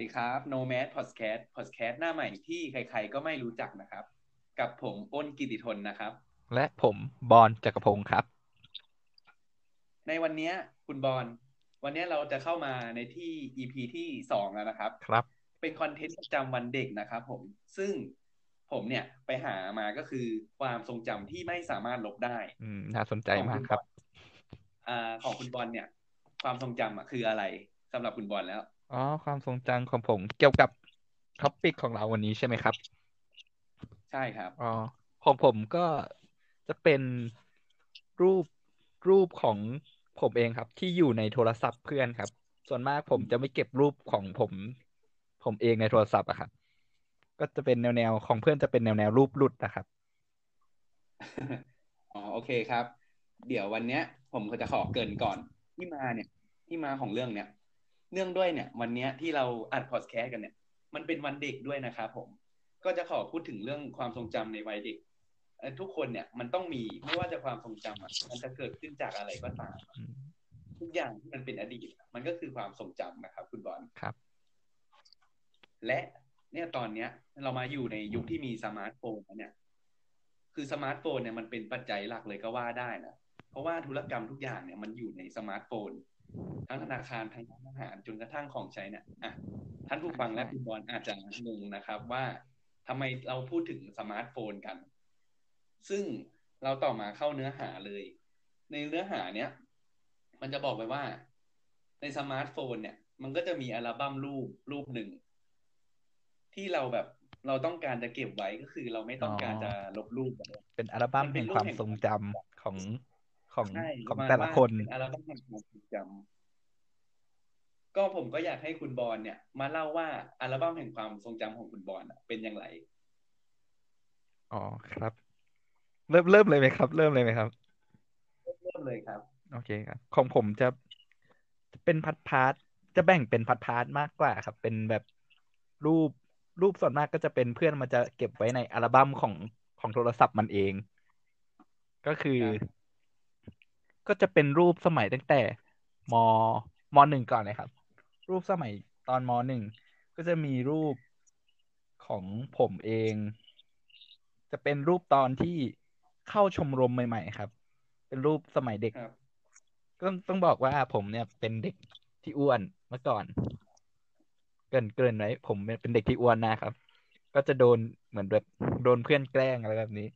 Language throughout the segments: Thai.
ดีครับ Nomad Podcast Podcast หน้าใหม่ที่ใครๆก็ไม่รู้จักนะครับ กับผมอ้นกิติทนนะครับ และผมบอลจักรพงศ์ครับ ในวันนี้คุณบอลวันนี้เราจะเข้ามาในที่ EP ที่สองแล้วนะครับ ครับ เป็นคอนเทนต์ประจำวันเด็กนะครับผมซึ่งผมเนี่ยไปหามาก็คือความทรงจำที่ไม่สามารถลบได้ อืมน่าสนใจมากครับ อ่า ของคุณบอลเนี่ย ความทรงจำอะคืออะไรสำหรับคุณบอลแล้ว อ๋อ ความทรงจำของผมเกี่ยวกับท็อปิกของเราวันนี้ใช่ไหมครับ ใช่ครับ อ๋อ ของผมก็จะเป็นรูปรูปของผมเองครับ ที่อยู่ในโทรศัพท์เพื่อนครับ ส่วนมากผมจะไม่เก็บรูปของผม ผมเองในโทรศัพท์อะครับ ก็จะเป็นแนวแนวของเพื่อนจะเป็นแนวแนวรูปหลุดนะครับ อ๋อ โอเคครับ เดี๋ยววันเนี้ย ผมก็จะขอเกรินก่อนที่มาเนี่ย ที่มาของเรื่องเนี่ย เนื่องด้วยเนี่ย วันเนี้ยที่เราอัดพอดแคสต์กันเนี่ย มันเป็นวันเด็กด้วยนะครับผม ก็จะขอพูดถึงเรื่องความทรงจำในวัยเด็กเอ่อทุกคนเนี่ยมันต้องมีไม่ว่าจะความทรงจำอะมันจะเกิดขึ้นจากอะไรก็ตามอะทุกอย่างที่มันเป็นอดีตอะมันก็คือความทรงจำนะครับ คุณบอลครับ และเนี่ยตอนเนี้ย เรามาอยู่ในยุคที่มีสมาร์ทโฟนแล้วเนี่ย คือสมาร์ทโฟนเนี่ยมันเป็นปัจจัยหลักเลยก็ว่าได้นะเพราะว่าธุรกรรมทุกอย่างเนี่ยมันอยู่ในสมาร์ทโฟน ทั้งธนาคารทั้งร้านอาหารจนกระทั่งของใช้เนี่ยอะท่านผู้ฟังและคุณบอลอาจจะงงนะครับ ว่าทำไมเราพูดถึงสมาร์ทโฟนกัน ซึ่งเราต่อมาเข้าเนื้อหาเลย ในเนื้อหาเนี้ยมันจะบอกไปว่า ในสมาร์ทโฟนเนี่ย มันก็จะมีอัลบั้มรูปรูปหนึ่ง ที่เราแบบเราต้องการจะเก็บไว้ก็คือเราไม่ต้องการจะลบรูป เป็นอัลบั้มเป็แห่นงความทรงจำของ ของใช่ของประมาณแต่ละว่าคนเป็นอัลบั้มแห่งความทรงจำก็ผมก็อยากให้คุณบอลเนี่ย มาเล่าว่าอัลบั้มแห่งความทรงจำของคุณบอลอะเป็นอย่างไรอ๋อครับ เริ่มเริ่มเลยไหมครับ เริ่มเลยไหมครับ เริ่มเลยครับ โอเคครับ ของผมจะจะเป็น part part จะแบ่งเป็น part part มากกว่าครับ เป็นแบบรูปรูปส่วนมากก็จะเป็นเพื่อนมันจะเก็บไว้ในอัลบั้มของของโทรศัพท์มันเอง ก็คือครับ ก็จะเป็นรูปสมัยตั้งแต่มมหนึ่งก่อนเลยครับ รูปสมัยตอนมหนึ่งก็จะมีรูปของผมเอง จะเป็นรูปตอนที่เข้าชมรมใหม่ ๆ ครับ เป็นรูปสมัยเด็กครับก็ต้องต้องบอกว่าผมเนี่ยเป็นเด็กที่อ้วนเมื่อก่อน เกรินเกรินไว้ผมเป็นเด็กที่อ้วนนะครับ ก็จะโดนเหมือนแบบโดนเพื่อนแกล้งอะไรแบบนี้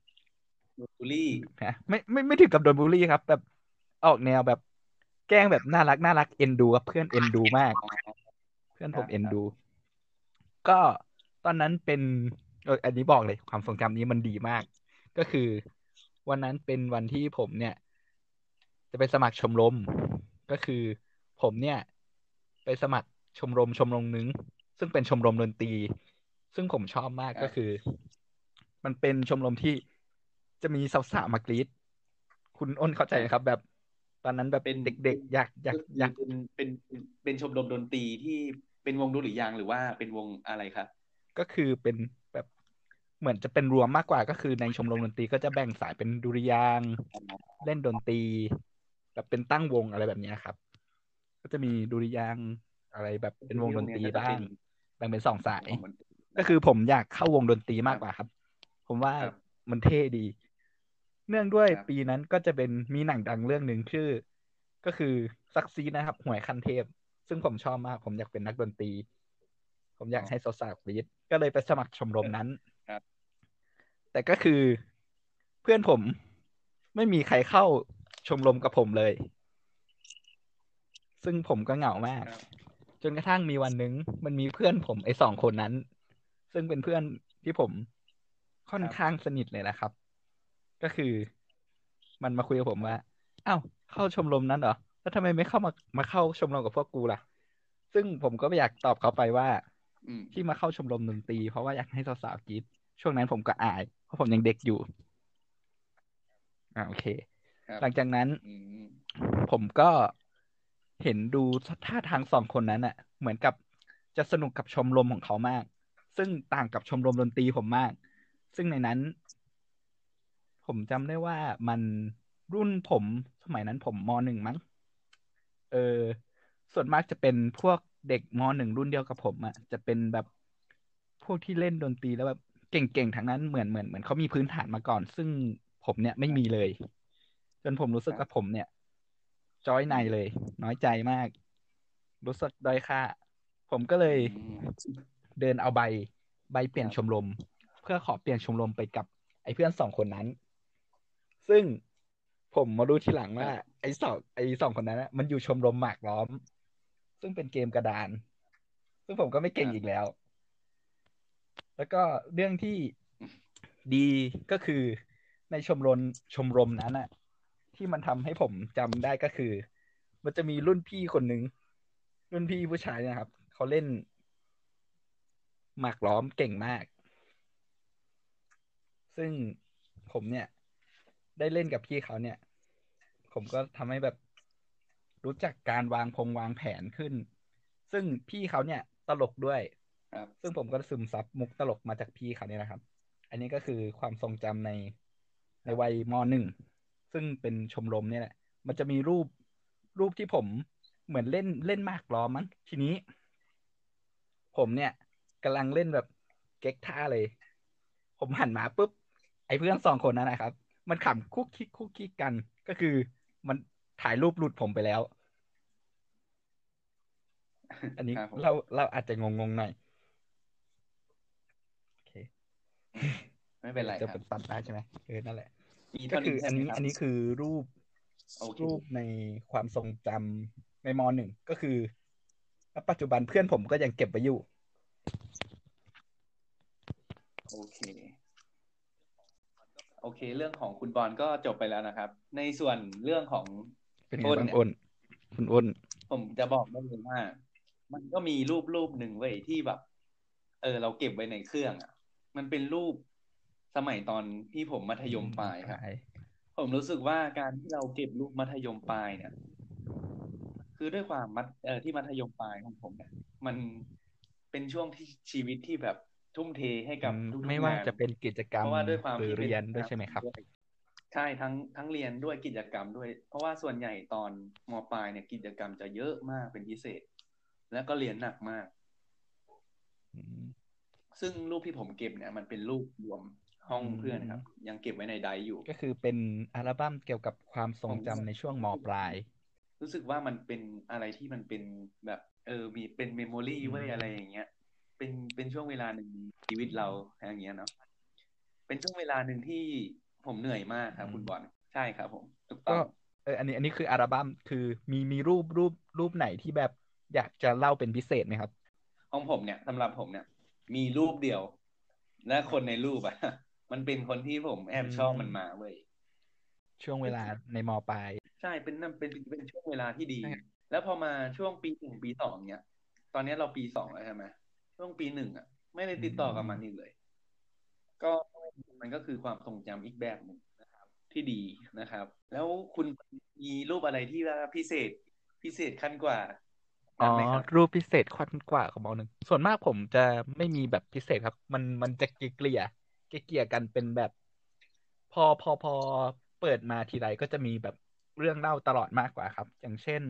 บูลลี่นะไม่ไม่ไม่ถึงกับโดนบูลลี่ครับ แบบ ออกแนวแบบแกล้งแบบน่ารักน่ารักเอ็นดูครับเพื่อนเอ็นดูมาก เพื่อนผมครับเอ็นดู ก็ตอนนั้นเป็นเอออันนี้บอกเลยความทรงจำนี้มันดีมาก ก็คือ วันนั้นเป็นวันที่ผมเนี่ย จะไปสมัครชมรม ก็คือ ผมเนี่ย ไปสมัครชมรมชมรมหนึง ซึ่งเป็นชมรมดนตรี ซึ่งผมชอบมากครับก็คือ มันเป็นชมรมที่จะมีสาวๆมากรีดคุณอ้นเข้าใจไหมครับ แบบ ตอนนั้นแบบเป็นเด็ก ๆ อยากอยากอยากเป็นเป็นเป็นเป็นชมรมดนตรีที่เป็นวงดุริยางค์หรือว่าเป็นวงอะไรครับ ก็คือเป็นแบบเหมือนจะเป็นรวมมากกว่าก็คือในชมรมดนตรีก็จะแบ่งสายเป็นดุริยางค์เล่นดนตรี แบบเป็นตั้งวงอะไรแบบเนี้ยครับ ก็จะมีดุริยางค์อะไรแบบเป็นวงดนตรีบ้างแบ่งเป็นสองสาย ก็คือผมอยากเข้าวงดนตรีมากกว่าครับ ผมว่าครับมันเท่ดี เนื่องด้วยครับปีนั้นก็จะเป็นมีหนังดังเรื่องหนึ่งชื่อ ก็คือซักซีนะครับ หวยคันเทพ ซึ่งผมชอบมาก ผมอยากเป็นนักดนตรี ผมอยากให้สาวๆกรีดก็เลยไปสมัครชมรมนั้นครับ แต่ก็คือเพื่อนผมไม่มีใครเข้าชมรมกับผมเลย ซึ่งผมก็เหงามากครับจนกระทั่งมีวันหนึ่งมันมีเพื่อนผมไอ้สองคนนั้น ซึ่งเป็นเพื่อนที่ผมค่อนข้างสนิทเลยนะครับ ก็คือ มันมาคุยกับผมว่าอ้าวเข้าชมรมนั้นเหรอแล้วทำไมไม่เข้ามามาเข้าชมรมกับพวกกูล่ะ ซึ่งผมก็ไม่อยากตอบเขาไปว่าอืมที่มาเข้าชมรมดนตรีเพราะว่าอยากให้สาวๆกรีดช่วงนั้นผมก็อาย เพราะผมยังเด็กอยู่ อ่าโอเคครับหลังจากนั้นอืมผมก็เห็นดูท่าทางสองคนนั้นอะเหมือนกับจะสนุกกับชมรมของเขามาก ซึ่งต่างกับชมรมดนตรีผมมาก ซึ่งในนั้น ผมจำได้ว่ามันรุ่นผมสมัยนั้นผมมหนึ่งมั้ง เออ ส่วนมากจะเป็นพวกเด็กมหนึ่งรุ่นเดียวกับผมอะ่ะ จะเป็นแบบพวกที่เล่นดนตรีแล้วแบบเก่งๆทั้งนั้นเหมือนเหมือนเหมือนเขามีพื้นฐานมาก่อน ซึ่งผมเนี่ยไม่มีเลย จนผมรู้สึกว่าผมเนี่ย จอยในเลย น้อยใจมาก รู้สึกด้อยค่า ผมก็เลยอืมเดินเอาใบใบเปลี่ยนชมรม เพื่อขอเปลี่ยนชมรมไปกับไอ้เพื่อนสองคนนั้น ซึ่งผมมารู้ทีหลังว่า ไอ้สองไอ้สองคนนั้นน่ะมันอยู่ชมรมหมากล้อม ซึ่งเป็นเกมกระดาน ซึ่งผมก็ไม่เก่งอีกแล้ว แล้วก็เรื่องที่ดีก็คือในชมรมชมรมนั้นน่ะที่มันทำให้ผมจำได้ก็คือ มันจะมีรุ่นพี่คนหนึ่งรุ่นพี่ผู้ชายเนะครับเขาเล่น หมากล้อมเก่งมาก ซึ่งผมเนี่ย ได้เล่นกับพี่เขาเนี่ย ผมก็ทำให้แบบรู้จักการวางพงวางแผนขึ้น ซึ่งพี่เขาเนี่ยตลกด้วยครับ ซึ่งผมก็ซึมซับมุกตลกมาจากพี่เขาเนี่ยนะครับ อันนี้ก็คือความทรงจำในในวัยมหนึ่งซึ่งเป็นชมรมเนี่ยแหละ มันจะมีรูปรูปที่ผมเหมือนเล่นเล่นมากล้อมมั้งทีนี้ ผมเนี่ยกำลังเล่นแบบเก๊กท่าเลย ผมหันมาปุ๊บไอ้เพื่อนสองคนนั้นนะครับ มันขำคุกคิกคุกคิกกัน ก็คือมันถ่ายรูปหลุดผมไปแล้ว อันนี้ครับผมเราเราอาจจะงงๆหน่อยโอเคไม่เป็นไรจะคเป็รับนตัดได้ใช่ไหมเออนั่นแหละมีก็เท่าคือนี้อัใช่นไหมนี้ครับอันนี้คือรูปโอเครูปในความทรงจำในมหนึ่งก็คือณปัจจุบันเพื่อนผมก็ยังเก็บไว้อยู่ โอเค โอเค เรื่องของคุณบอลก็จบไปแล้วนะครับ ในส่วนเรื่องของเป็นไงอ้นบ้างเนี่ยอ้นคุณอ้นผมจะบอกได้เลยว่า มันก็มีรูปรูปหนึ่งเว้ยที่แบบ เออ เราเก็บไว้ในเครื่องอะ มันเป็นรูปสมัยตอนที่ผมมัธยมปลายครับผมรู้สึกว่าการที่เราเก็บรูปมัธยมปลายเนี่ย คือด้วยความมัธเอ่อที่มัธยมปลายของผมเนี่ยมันเป็นช่วงที่ชีวิตที่แบบ ทุ่มเทให้กับอืมทุกๆไม่ว่างนจะเป็นกิจกรรมเพราะว่าด้วยความหรือที่ป็เรียนด้วยใช่ไหมครับวยใช่ทั้งทั้งเรียนด้วยกิจกรรมด้วย เพราะว่าส่วนใหญ่ตอนมปลายเนี่ยกิจกรรมจะเยอะมากเป็นพิเศษ แล้วก็เรียนหนักมากอืมซึ่งรูปที่ผมเก็บเนี่ย มันเป็นรูปรวมห้องอืมเพื่อนนะครับ ยังเก็บไว้ใน drive อยู่ ก็คือเป็นอัลบั้มเกี่ยวกับความทรงจำในช่วงมปลาย รู้สึกว่ามันเป็นอะไรที่มันเป็นแบบ เออมีเป็นเมมโมรีอืมไว้ยอะไรอย่างเงี้ย เป็นเป็นช่วงเวลาหนึ่งในชีวิตเราอย่างเงี้ยเนาะเป็นช่วงเวลาหนึ่งที่ผมเหนื่อยมากครับ คุณบอลใช่ครับ ผมถูกต้ก็องเอออันนี้อันนี้คืออัลบั้มคือมีมีรูปรูปรูปไหนที่แบบอยากจะเล่าเป็นพิเศษไหมครับ ของผมเนี่ยสำหรับผมเนี่ย มีรูปเดียว และคนในรูปอะมันเป็นคนที่ผมแอบชอบอืมมันมาเว้ยช่วงเวลาในมปลายใช่เป็นนั่นเป็นเป็นช่วงเวลาที่ดีใช่แล้วพอมาช่วงปีหนึ่งปีสองเนี่ย ตอนนี้เราปีสองแล้วใช่ไหม ช่วงปีหนึ่งอะ ไม่ได้ติดต่อกับมันอีกเลย ก็มันก็คือความทรงจำอีกแบบหนึ่งนะครับ ที่ดีนะครับ แล้วคุณมีรูปอะไรที่ว่าพิเศษพิเศษขั้นกว่าอ๋อไหมครับรูปพิเศษขั้นกว่าของมหนึ่งส่วนมากผมจะไม่มีแบบพิเศษครับ มันมันจะเกลี่ยเกลี่ยเกลี่ยกันเป็นแบบ พอพอพอเปิดมาทีไรก็จะมีแบบเรื่องเล่าตลอดมากกว่าครับ อย่างเช่น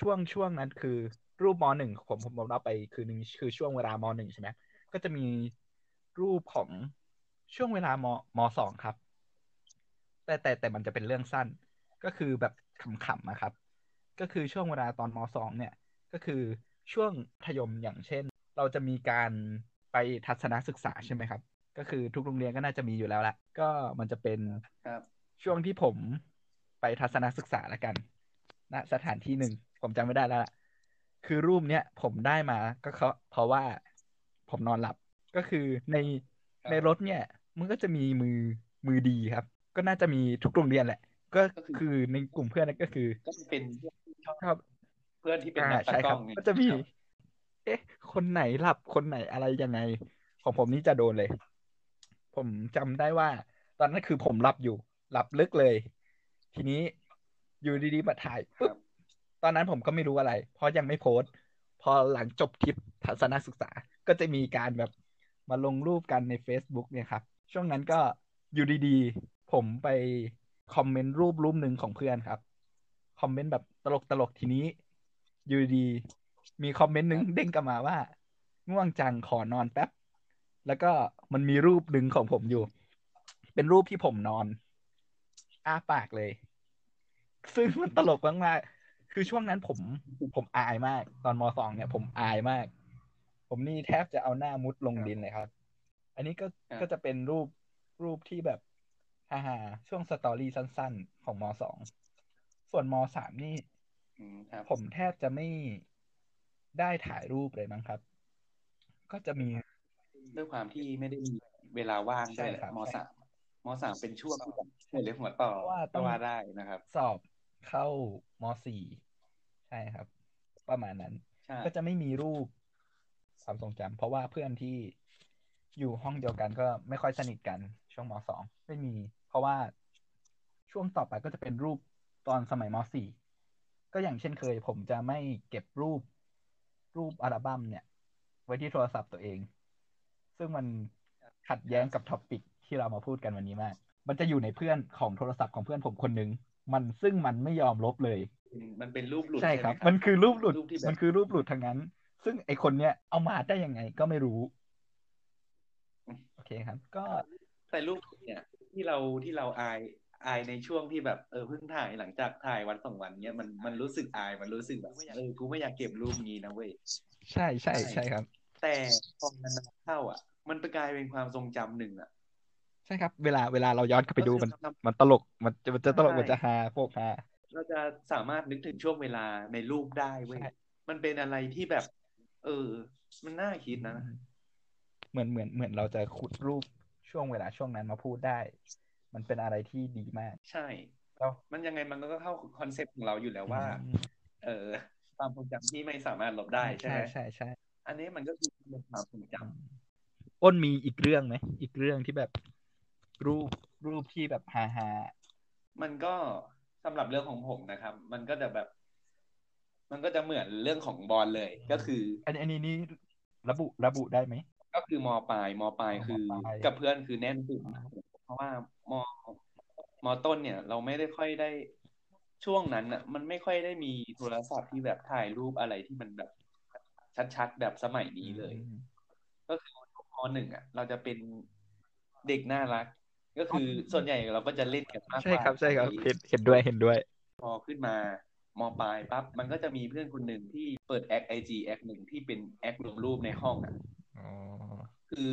ช่วงช่วงนั้นคือรูปมหนึ่งผมผมผมเล่าไปคือหนึ่งคือช่วงเวลามหนึ่งใช่ไหมก็จะมีรูปของช่วงเวลามมสองครับ แต่แต่แต่มันจะเป็นเรื่องสั้น ก็คือแบบขำๆนะครับ ก็คือช่วงเวลาตอนมสองเนี่ย ก็คือช่วงมัธยมอย่างเช่น เราจะมีการไปทัศนศึกษาใช่ไหมครับ ก็คือทุกโรงเรียนก็น่าจะมีอยู่แล้วแหละก็มันจะเป็นครับช่วงที่ผมไปทัศนศึกษาแล้วกันณสถานที่หนึ่ง ผมจำไม่ได้แล้วล่ะคือรูปเนี้ยผมได้มาก็เพราะเพราะว่าผมนอนหลับก็คือในครับในรถเนี่ย มันก็จะมีมือมือดีครับ ก็น่าจะมีทุกโรงเรียนแหละ ก็ก็คือคือในกลุ่มเพื่อนนั้นก็คือ ก็เป็นเพื่อนที่ชอบชอบเพื่อนที่เป็นอ่านักตะใช่กคล้รัอบงเนี่ยก็จะมีครับเอ๊ะ คนไหนหลับคนไหนอะไรยังไง ของผมนี่จะโดนเลย ผมจำได้ว่า ตอนนั้นคือผมหลับอยู่ หลับลึกเลย ทีนี้อยู่ดีๆมาถ่ายคปุ๊บรับ ตอนนั้นผมก็ไม่รู้อะไร เพราะยังไม่โพสต์พอหลังจบทริปทัศนศึกษาก็จะมีการแบบมาลงรูปกันใน Facebook เนี่ยครับ ช่วงนั้นก็อยู่ดีๆ ผมไปคอมเมนต์รูปรูปหนึ่งของเพื่อนครับ คอมเมนต์แบบตลกๆทีนี้ อยู่ดีมีคอมเมนต์หนึ่งเด้งกลับมาว่าง่วงจังขอนอนแป๊บ แล้วก็มันมีรูปหนึ่งของผมอยู่ เป็นรูปที่ผมนอน อ้าปากเลย ซึ่งมันตลกมากๆ คือช่วงนั้นผมผมอายมาก ตอนมสองเนี่ย ผมอายมาก ผมนี่แทบจะเอาหน้ามุดลงดินเลยครับ อันนี้ก็ครับก็จะเป็นรูปรูปที่แบบฮ่าๆช่วงสตอรี่สั้น ๆ ของมสองส่วนมสามนี่อืมครับผมแทบจะไม่ได้ถ่ายรูปเลยมั้งครับ ก็จะมีด้วยความที่ไม่ได้มีเวลาว่างด้วยแหละใช่ครับมสามมสามเป็นช่วงที่แบบเหนื่อยเลยหัวต่อเพราะว่าต้ก็องว่าได้นะครับ สอบ เข้ามสี่ใช่ครับ ประมาณนั้นใช่ก็จะไม่มีรูปความทรงจำเพราะว่าเพื่อนที่อยู่ห้องเดียวกันก็ไม่ค่อยสนิทกัน ช่วงมสองไม่มี เพราะว่าช่วงต่อไปก็จะเป็นรูปตอนสมัยมสี่ก็อย่างเช่นเคย ผมจะไม่เก็บรูปรูปอัลบั้มเนี่ย ไว้ที่โทรศัพท์ตัวเอง ซึ่งมันขัดแย้งกับ topic ที่เรามาพูดกันวันนี้มาก มันจะอยู่ในเพื่อนของโทรศัพท์ของเพื่อนผมคนหนึ่ง มันซึ่งมันไม่ยอมลบเลย มันเป็นรูปหลุดใช่ครับไหมันคือรูปหลุดรูปที่แบบมันคือรูปหลุดทั้งนั้น ซึ่งไอคนเนี้ยเอามาได้ยังไงก็ไม่รู้ โอเคครับ ก็แต่รูปเนี่ย ที่เราที่เราอายอายในช่วงที่แบบเออเพิ่งถ่ายหลังจากถ่ายวันสองวันเนี้ยมันมันรู้สึกอายมันรู้สึกแบบเออกูไม่อยากเก็บรูปนี้นะเว้ยใช่ใช่ใช่ครับ แต่พอมันนานเข้าอะ มันไปกลายเป็นความทรงจำหนึ่งอะใช่ครับ เวลาเวลาเราย้อนกลับไปดูมันก็คือมันตลกมันจะมันจะตลกใช่มันจะฮาโปกฮาเราจะสามารถนึกถึงช่วงเวลาในรูปได้เว้ยใช่มันเป็นอะไรที่แบบ เออ มันน่าคิดนะ เหมือนเหมือนเหมือนเราจะขุดรูปช่วงเวลาช่วงนั้นมาพูดได้ มันเป็นอะไรที่ดีมาก ใช่ก็มันยังไงมันก็เข้าคอนเซ็ปต์ของเราอยู่แล้วว่าอืมเออความทรงจำที่ไม่สามารถลบได้ใช่ไหมใช่ใช่อันนี้มันก็คือเป็นความทรงจำอ้นมีอีกเรื่องไหมอีกเรื่องที่แบบ รูปรูปที่แบบฮาฮามันก็สำหรับเรื่องของผมนะครับ มันก็จะแบบ มันก็จะเหมือนเรื่องของบอลเลย ก็คือ อันอันนี้นี่ระบุระบุได้ไหมก็คือมปลายมปลายอ๋อคือมปลายกับเพื่อนคือแน่นสุดเพราะว่ามมต้นเนี่ย เราไม่ได้ค่อยได้ช่วงนั้นอะ มันไม่ค่อยได้มีโทรศัพท์ที่แบบถ่ายรูปอะไรที่มันแบบ ชัดๆแบบสมัยนี้เลยอืมก็คือมหนึ่งอะ เราจะเป็นเด็กน่ารัก ก็คือส่วนใหญ่เราก็จะเล่นกันมากกใช่ว่าครับใช่ครับเห็นเห็นด้วยเห็นด้วย พอขึ้นมามปลายปั๊บมันก็จะมีเพื่อนคนหนึ่งที่เปิดแอคไอจีแอคหนึ่งที่เป็นแอคลงรูปในห้องอะอ๋อคือ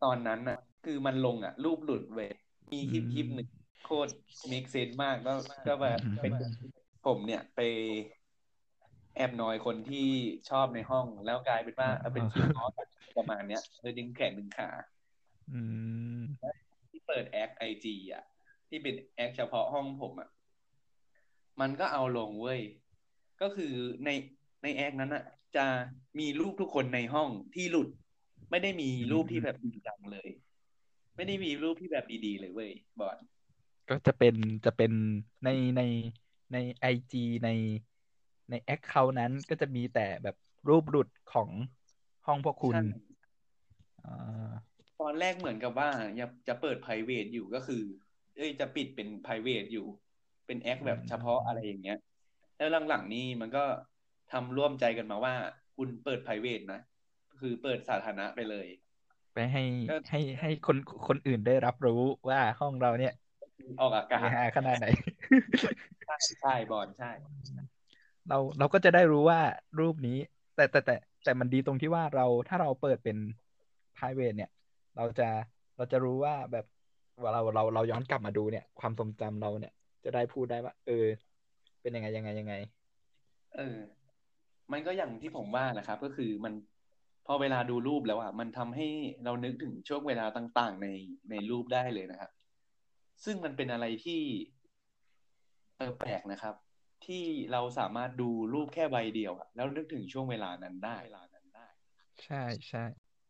ตอนนั้นอะ คือมันลงอะ รูปหลุดเว้ยมีคลิปอืมคลิปหนึ่งโคตรมิกเซนมากก็ก็แบบเป็นผมเนี่ยไปแอบนอยคนที่ชอบในห้องแล้วกลายเป็นว่าเออเป็นฟิลนอสประมาณเนี้ยเลยดึงแขนดึงขาอืมที่ เปิด acc IG อะ ที่เป็น acc เฉพาะห้องผมอะ มันก็เอาลงเว้ย ก็คือในใน acc นั้นอะ จะมีรูปทุกคนในห้องที่หลุด ไม่ได้มีรูปที่แบบจริงจังเลย ไม่ได้มีรูปที่แบบดีๆเลยเว้ยบอลก็จะเป็นจะเป็นในในใน IG ในใน account นั้นก็จะมีแต่แบบรูปหลุดของห้องพวกคุณใช่อ่า ตอนแรกเหมือนกับว่าจะจะเปิด p r i v a t อยู่ก็คือ เอ้ยจะปิดเป็น p r i v a t อยู่ เป็นแอคแบบเฉพาะอะไรอย่างเงี้ย แล้วหลังๆนี่มันก็ทำร่วมใจกันมาว่า คุณเปิด p r i v a t นะ คือเปิดสาธารณะไปเลย ไปให้ก็ให้ให้คนคนอื่นได้รับรู้ว่าห้องเราเนี่ยออกอากาศเฮฮาขนาดไหน ใช่ใช่บอลใช่ เราเราก็จะได้รู้ว่ารูปนี้ แต่แต่แต่แต่มันดีตรงที่ว่าเราถ้าเราเปิดเป็น private เนี่ย เราจะเราจะรู้ว่าแบบว่าเราเราเราย้อนกลับมาดูเนี่ย ความทรงจำเราเนี่ย จะได้พูดได้ว่า เออ เป็นยังไงยังไงยังไง เออ มันก็อย่างที่ผมว่านะครับ ก็คือมันพอเวลาดูรูปแล้วอะมันทำให้เรานึกถึงช่วงเวลาต่างๆ ในในรูปได้เลยนะครับ ซึ่งมันเป็นอะไรที่เออแปลกนะครับ ที่เราสามารถดูรูปแค่ใบเดียวอะแล้วนึกถึงช่วงเวลานั้นได้เวลานั้นได้ ใช่ใช่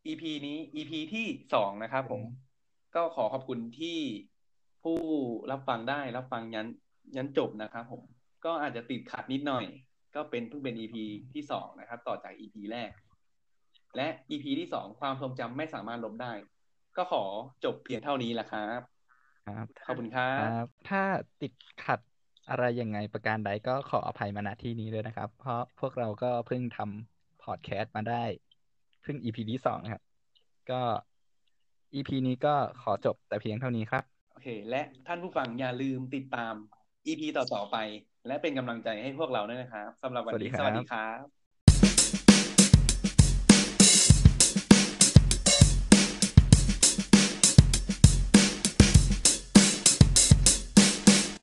EP นี้ EP ที่สองนะครับผมอืมก็ขอขอบคุณที่ผู้รับฟังได้รับฟังยันยันจบนะครับผม ก็อาจจะติดขัดนิดหน่อย ก็เป็นเพิ่งเป็น EP ที่สองนะครับ ต่อจาก EP แรก และ EP ที่สองความทรงจำไม่สามารถลบได้ ก็ขอจบเพียงเท่านี้แหละครับ ครับขอบคุณครัคบรับถ้าติดขัดอะไรยังไงประการใดก็ขออภัยมาณที่นี้ด้วยนะครับ เพราะพวกเราก็เพิ่งทพอดแคสต์มาได้ เพิ่ง EP ที่สองครับ ก็ EP นี้ก็ขอจบแต่เพียงเท่านี้ครับ โอเค และท่านผู้ฟังอย่าลืมติดตาม EP ต่อๆไป และเป็นกำลังใจให้พวกเราด้วยนะครับสำหรับวันนี้สวัสดีครับสวัสดีครับ